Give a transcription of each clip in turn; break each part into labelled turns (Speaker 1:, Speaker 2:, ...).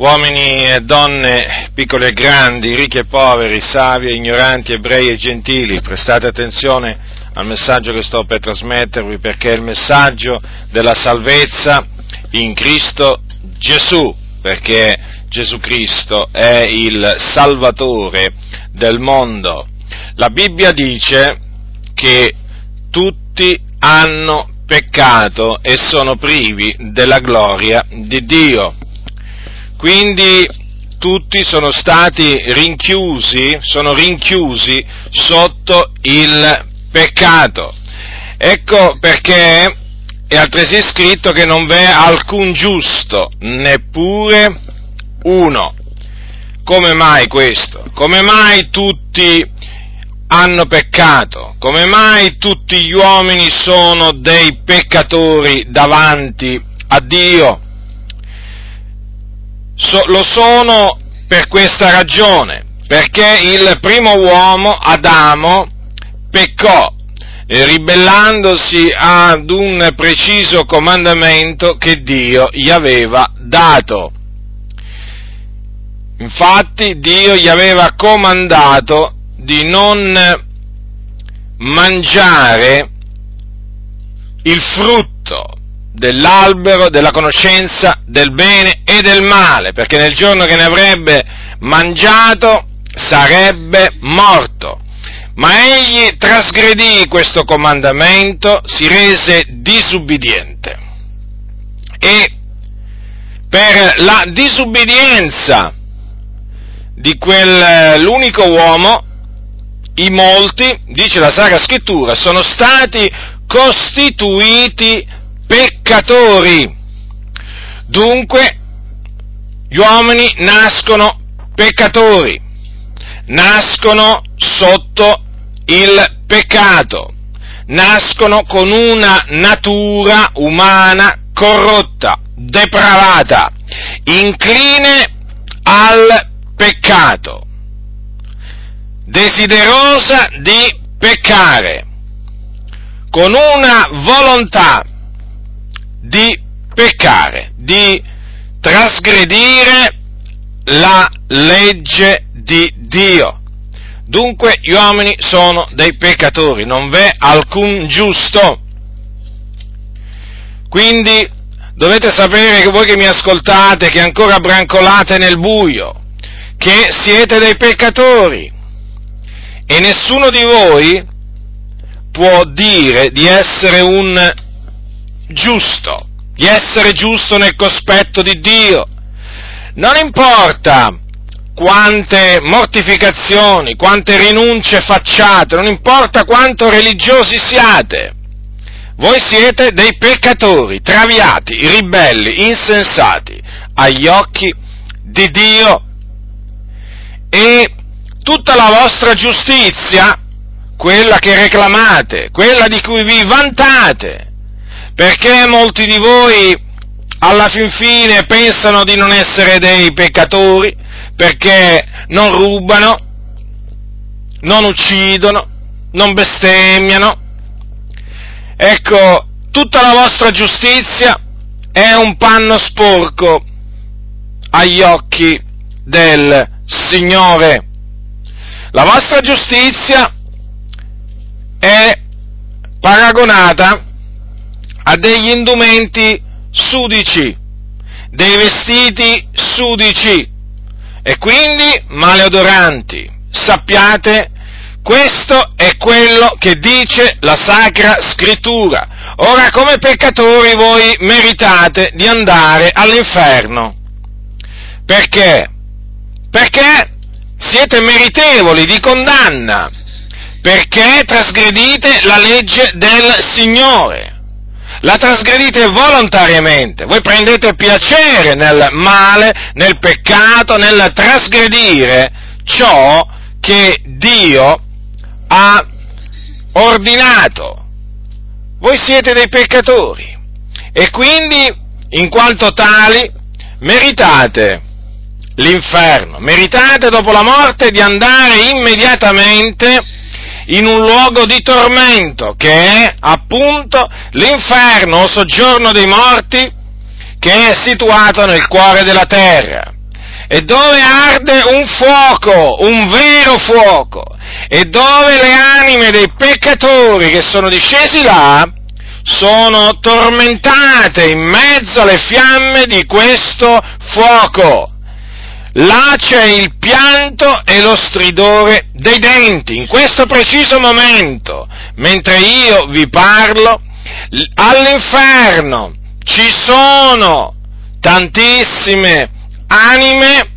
Speaker 1: uomini e donne, piccoli e grandi, ricchi e poveri, savi e ignoranti, ebrei e gentili, prestate attenzione al messaggio che sto per trasmettervi perché è il messaggio della salvezza in Cristo Gesù, perché Gesù Cristo è il Salvatore del mondo. La Bibbia dice che tutti hanno peccato e sono privi della gloria di Dio. Quindi tutti sono stati rinchiusi, sono rinchiusi sotto il peccato. Ecco perché è altresì scritto che non v'è alcun giusto, neppure uno. Come mai questo? Come mai tutti hanno peccato? Come mai tutti gli uomini sono dei peccatori davanti a Dio? So, lo sono per questa ragione, perché il primo uomo, Adamo, peccò, eh, ribellandosi ad un preciso comandamento che Dio gli aveva dato. Infatti Dio gli aveva comandato di non mangiare il frutto dell'albero della conoscenza del bene e del male, perché nel giorno che ne avrebbe mangiato sarebbe morto. Ma egli trasgredì questo comandamento, si rese disubbidiente. E per la disubbidienza di quell'unico uomo, i molti, dice la Sacra Scrittura, sono stati costituiti peccatori. Dunque, gli uomini nascono peccatori, nascono sotto il peccato, nascono con una natura umana corrotta, depravata, incline al peccato, desiderosa di peccare, con una volontà di peccare, di trasgredire la legge di Dio. Dunque gli uomini sono dei peccatori, non v'è alcun giusto. Quindi dovete sapere che voi che mi ascoltate, che ancora brancolate nel buio, che siete dei peccatori e nessuno di voi può dire di essere un giusto, di essere giusto nel cospetto di Dio. Non importa quante mortificazioni, quante rinunce facciate, non importa quanto religiosi siate, voi siete dei peccatori, traviati, ribelli, insensati agli occhi di Dio e tutta la vostra giustizia, quella che reclamate, quella di cui vi vantate, perché molti di voi alla fin fine pensano di non essere dei peccatori, perché non rubano, non uccidono, non bestemmiano. Ecco, tutta la vostra giustizia è un panno sporco agli occhi del Signore. La vostra giustizia è paragonata a degli indumenti sudici, dei vestiti sudici e quindi maleodoranti. Sappiate, questo è quello che dice la Sacra Scrittura. Ora, come peccatori voi meritate di andare all'inferno. Perché? Perché siete meritevoli di condanna, perché trasgredite la legge del Signore la trasgredite volontariamente, voi prendete piacere nel male, nel peccato, nel trasgredire ciò che Dio ha ordinato. Voi siete dei peccatori e quindi, in quanto tali, meritate l'inferno, meritate dopo la morte di andare immediatamente in un luogo di tormento, che è appunto l'inferno o soggiorno dei morti, che è situato nel cuore della terra. e dove arde un fuoco, un vero fuoco, e dove le anime dei peccatori che sono discesi là sono tormentate in mezzo alle fiamme di questo fuoco. Là c'è il pianto e lo stridore dei denti. In questo preciso momento, mentre io vi parlo, all'inferno ci sono tantissime anime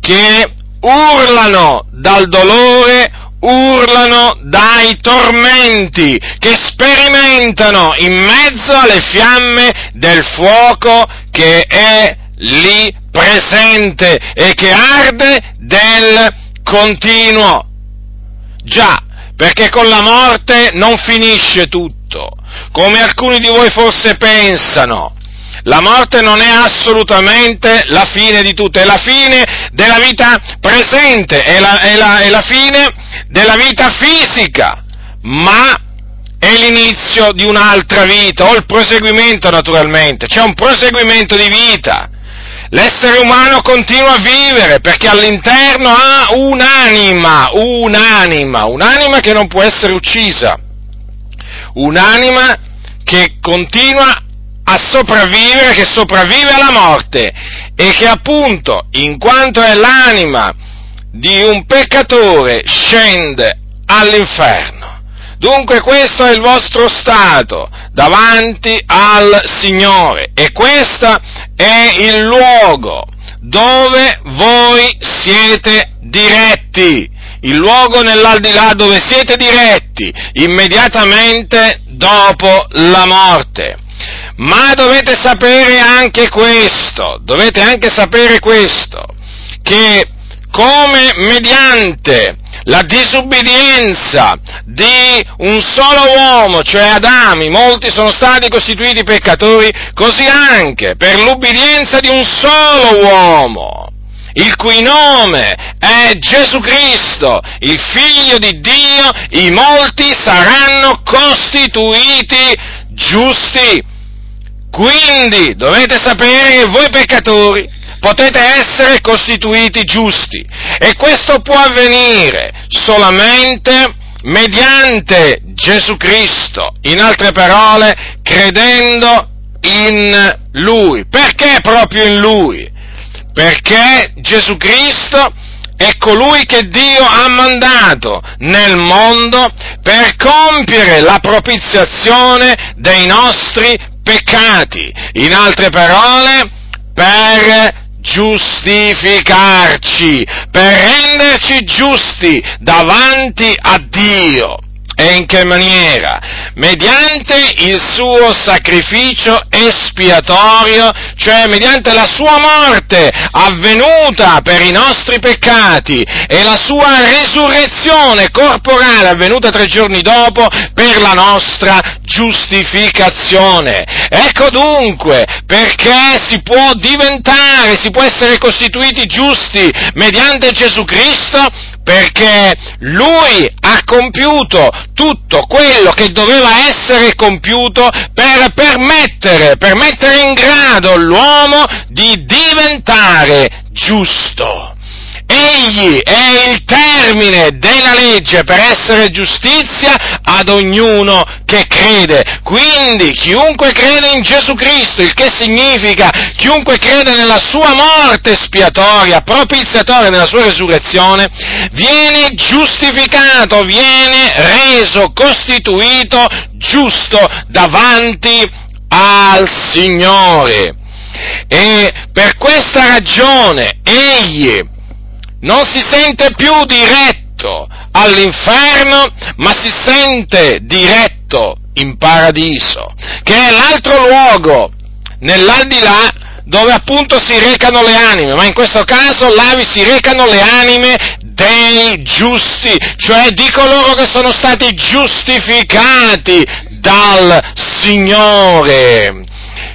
Speaker 1: che urlano dal dolore, urlano dai tormenti, che sperimentano in mezzo alle fiamme del fuoco che è lì presente e che arde del continuo. Già, perché con la morte non finisce tutto, come alcuni di voi forse pensano. La morte non è assolutamente la fine di tutto, è la fine della vita presente, è la, è la, è la fine della vita fisica, ma è l'inizio di un'altra vita, o il proseguimento naturalmente, c'è un proseguimento di vita. L'essere umano continua a vivere perché all'interno ha un'anima, un'anima, un'anima che non può essere uccisa, un'anima che continua a sopravvivere, che sopravvive alla morte e che appunto, in quanto è l'anima di un peccatore, scende all'inferno. Dunque questo è il vostro stato davanti al Signore e questo è il luogo dove voi siete diretti, il luogo nell'aldilà dove siete diretti immediatamente dopo la morte. Ma dovete sapere anche questo, dovete anche sapere questo, che come mediante la disubbidienza di un solo uomo, cioè Adami, molti sono stati costituiti peccatori, così anche per l'ubbidienza di un solo uomo, il cui nome è Gesù Cristo, il figlio di Dio, i molti saranno costituiti giusti. Quindi dovete sapere che voi peccatori potete essere costituiti giusti e questo può avvenire solamente mediante Gesù Cristo, in altre parole, credendo in Lui. Perché proprio in Lui? Perché Gesù Cristo è colui che Dio ha mandato nel mondo per compiere la propiziazione dei nostri peccati. In altre parole, per giustificarci, per renderci giusti davanti a Dio. E in che maniera? Mediante il suo sacrificio espiatorio, cioè mediante la sua morte avvenuta per i nostri peccati e la sua resurrezione corporale avvenuta tre giorni dopo per la nostra giustificazione. Ecco dunque perché si può diventare, si può essere costituiti giusti mediante Gesù Cristo perché lui ha compiuto tutto quello che doveva essere compiuto per permettere, per mettere in grado l'uomo di diventare giusto. Egli è il termine della legge per essere giustizia ad ognuno che crede. Quindi chiunque crede in Gesù Cristo, il che significa chiunque crede nella sua morte spiatoria, propiziatoria nella sua resurrezione, viene giustificato, viene reso, costituito giusto davanti al Signore. E per questa ragione egli non si sente più diretto all'inferno, ma si sente diretto in paradiso, che è l'altro luogo nell'aldilà dove appunto si recano le anime, ma in questo caso là vi si recano le anime dei giusti, cioè di coloro che sono stati giustificati dal Signore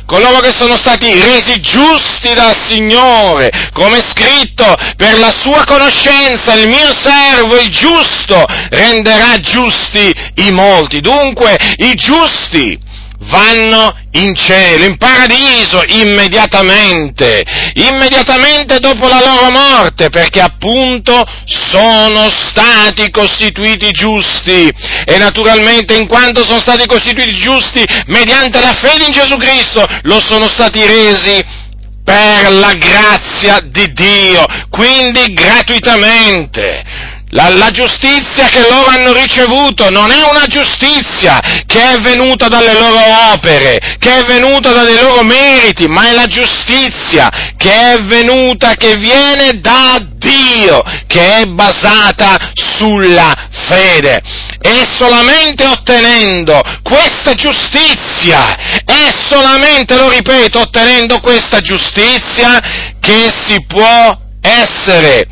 Speaker 1: coloro che sono stati resi giusti dal Signore, come è scritto, per la sua conoscenza il mio servo, il giusto, renderà giusti i molti. Dunque, i giusti vanno in cielo, in paradiso, immediatamente, immediatamente dopo la loro morte, perché appunto sono stati costituiti giusti e naturalmente in quanto sono stati costituiti giusti mediante la fede in Gesù Cristo, lo sono stati resi per la grazia di Dio, quindi gratuitamente. La, la, giustizia che loro hanno ricevuto non è una giustizia che è venuta dalle loro opere, che è venuta dai loro meriti, ma è la giustizia che è venuta, che viene da Dio, che è basata sulla fede. E solamente ottenendo questa giustizia, è solamente, lo ripeto, ottenendo questa giustizia che si può essere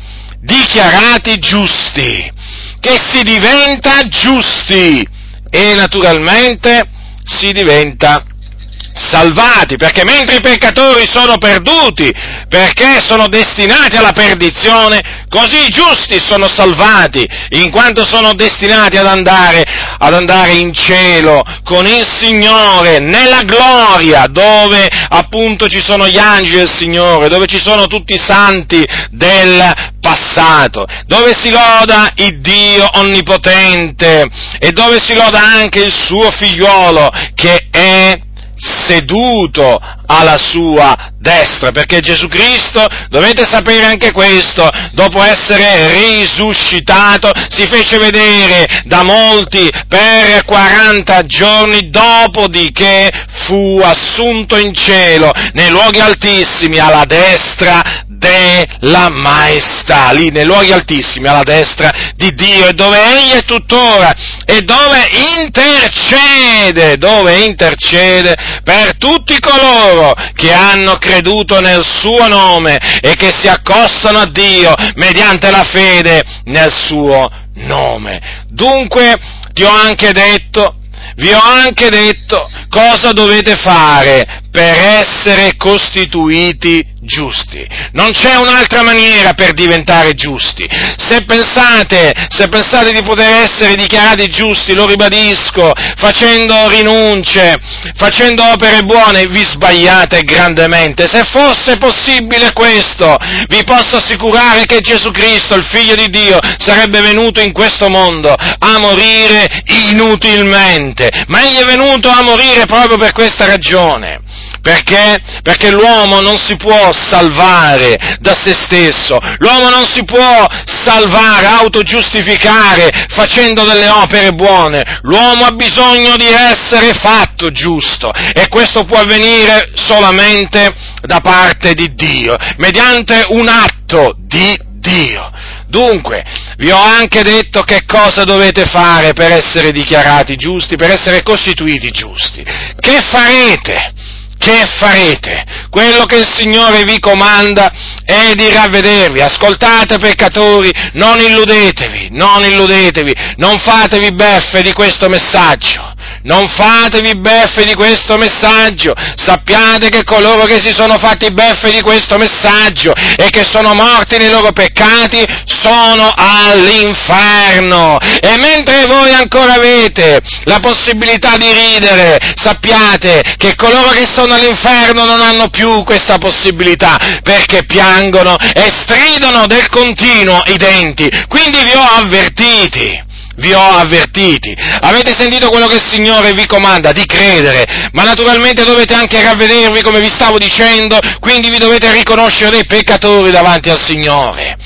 Speaker 1: dichiarati giusti, che si diventa giusti e naturalmente si diventa salvati, perché mentre i peccatori sono perduti, perché sono destinati alla perdizione, così i giusti sono salvati, in quanto sono destinati ad andare, ad andare in cielo con il Signore, nella gloria, dove appunto ci sono gli angeli del Signore, dove ci sono tutti i santi del passato, dove si loda il Dio onnipotente e dove si loda anche il suo figliuolo che è seduto alla sua destra, perché Gesù Cristo, dovete sapere anche questo, dopo essere risuscitato, si fece vedere da molti per 40 giorni, dopodiché fu assunto in cielo, nei luoghi altissimi, alla destra della maestà, lì nei luoghi altissimi, alla destra di Dio, e dove Egli è tuttora, e dove intercede, dove intercede per tutti coloro che hanno creduto nel suo nome e che si accostano a Dio mediante la fede nel suo nome. Dunque, ti ho anche detto, vi ho anche detto cosa dovete fare per essere costituiti giusti. Non c'è un'altra maniera per diventare giusti. Se pensate, se pensate di poter essere dichiarati giusti, lo ribadisco, facendo rinunce, facendo opere buone, vi sbagliate grandemente. Se fosse possibile questo, vi posso assicurare che Gesù Cristo, il Figlio di Dio, sarebbe venuto in questo mondo a morire inutilmente. Ma egli è venuto a morire proprio per questa ragione perché? Perché l'uomo non si può salvare da se stesso, l'uomo non si può salvare, autogiustificare facendo delle opere buone, l'uomo ha bisogno di essere fatto giusto e questo può avvenire solamente da parte di Dio, mediante un atto di Dio. Dunque, vi ho anche detto che cosa dovete fare per essere dichiarati giusti, per essere costituiti giusti. Che farete? Che farete? Quello che il Signore vi comanda è di ravvedervi. Ascoltate peccatori, non illudetevi, non illudetevi, non fatevi beffe di questo messaggio non fatevi beffe di questo messaggio, sappiate che coloro che si sono fatti beffe di questo messaggio e che sono morti nei loro peccati sono all'inferno. E mentre voi ancora avete la possibilità di ridere, sappiate che coloro che sono all'inferno non hanno più questa possibilità perché piangono e stridono del continuo i denti. Quindi vi ho avvertiti vi ho avvertiti. Avete sentito quello che il Signore vi comanda di credere, ma naturalmente dovete anche ravvedervi come vi stavo dicendo, quindi vi dovete riconoscere dei peccatori davanti al Signore.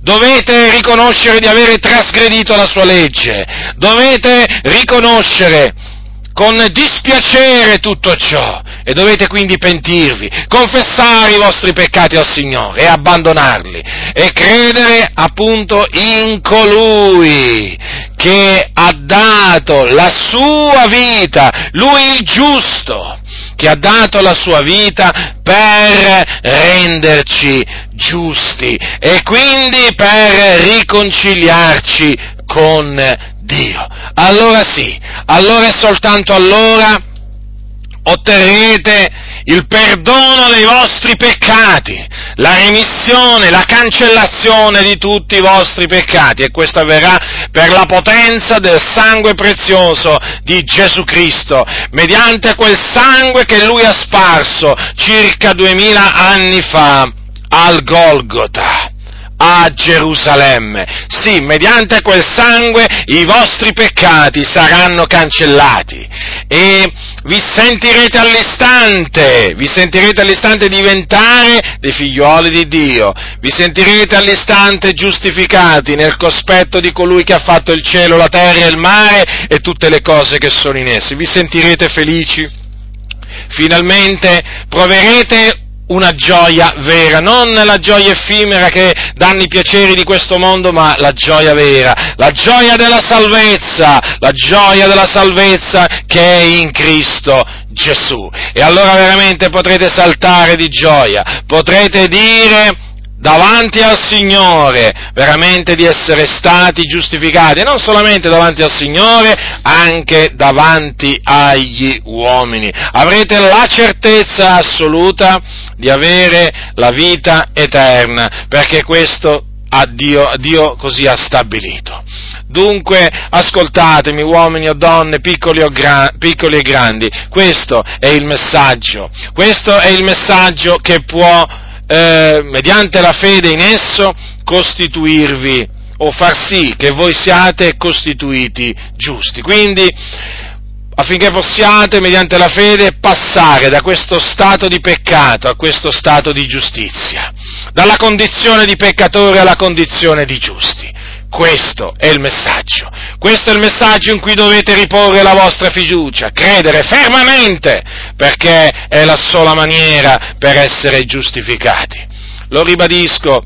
Speaker 1: Dovete riconoscere di avere trasgredito la sua legge, dovete riconoscere con dispiacere tutto ciò e dovete quindi pentirvi, confessare i vostri peccati al Signore e abbandonarli e credere appunto in colui che ha dato la sua vita, lui il giusto, che ha dato la sua vita per renderci giusti e quindi per riconciliarci con Dio. Allora sì, allora e soltanto allora otterrete il perdono dei vostri peccati, la remissione, la cancellazione di tutti i vostri peccati e questo avverrà per la potenza del sangue prezioso di Gesù Cristo, mediante quel sangue che lui ha sparso circa duemila anni fa al Golgota a Gerusalemme. Sì, mediante quel sangue i vostri peccati saranno cancellati e vi sentirete all'istante, vi sentirete all'istante diventare dei figlioli di Dio, vi sentirete all'istante giustificati nel cospetto di colui che ha fatto il cielo, la terra il mare e tutte le cose che sono in essi, vi sentirete felici. Finalmente proverete una gioia vera, non la gioia effimera che danno i piaceri di questo mondo, ma la gioia vera, la gioia della salvezza, la gioia della salvezza che è in Cristo Gesù. E allora veramente potrete saltare di gioia, potrete dire davanti al Signore, veramente di essere stati giustificati, e non solamente davanti al Signore, anche davanti agli uomini. Avrete la certezza assoluta di avere la vita eterna, perché questo a Dio, Dio così ha stabilito. Dunque, ascoltatemi, uomini o donne, piccoli, o gra- piccoli e grandi, questo è il messaggio, questo è il messaggio che può eh, mediante la fede in esso, costituirvi o far sì che voi siate costituiti giusti. Quindi, affinché possiate, mediante la fede, passare da questo stato di peccato a questo stato di giustizia, dalla condizione di peccatore alla condizione di giusti. Questo è il messaggio. Questo è il messaggio in cui dovete riporre la vostra fiducia, credere fermamente, perché è la sola maniera per essere giustificati. Lo ribadisco,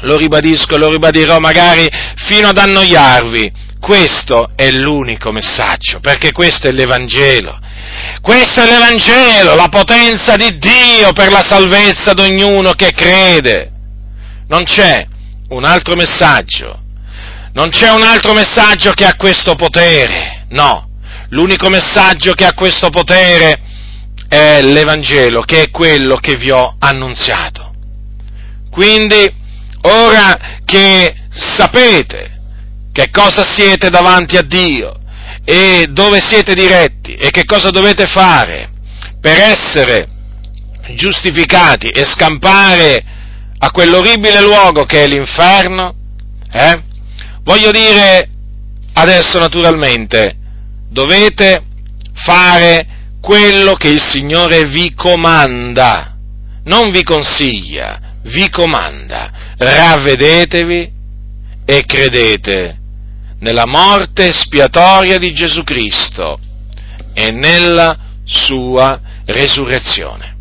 Speaker 1: lo ribadisco, lo ribadirò magari fino ad annoiarvi. Questo è l'unico messaggio, perché questo è l'Evangelo. Questo è l'Evangelo, la potenza di Dio per la salvezza di ognuno che crede. Non c'è un altro messaggio non c'è un altro messaggio che ha questo potere, no. L'unico messaggio che ha questo potere è l'Evangelo, che è quello che vi ho annunziato. Quindi, ora che sapete che cosa siete davanti a Dio e dove siete diretti e che cosa dovete fare per essere giustificati e scampare a quell'orribile luogo che è l'inferno, eh? Voglio dire adesso naturalmente dovete fare quello che il Signore vi comanda, non vi consiglia, vi comanda. Ravvedetevi e credete nella morte spiatoria di Gesù Cristo e nella sua resurrezione.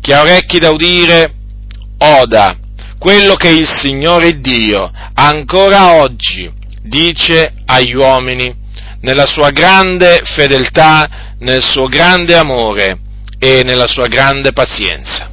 Speaker 1: Chi ha orecchi da udire, oda quello che il Signore Dio ancora oggi dice agli uomini nella sua grande fedeltà, nel suo grande amore e nella sua grande pazienza.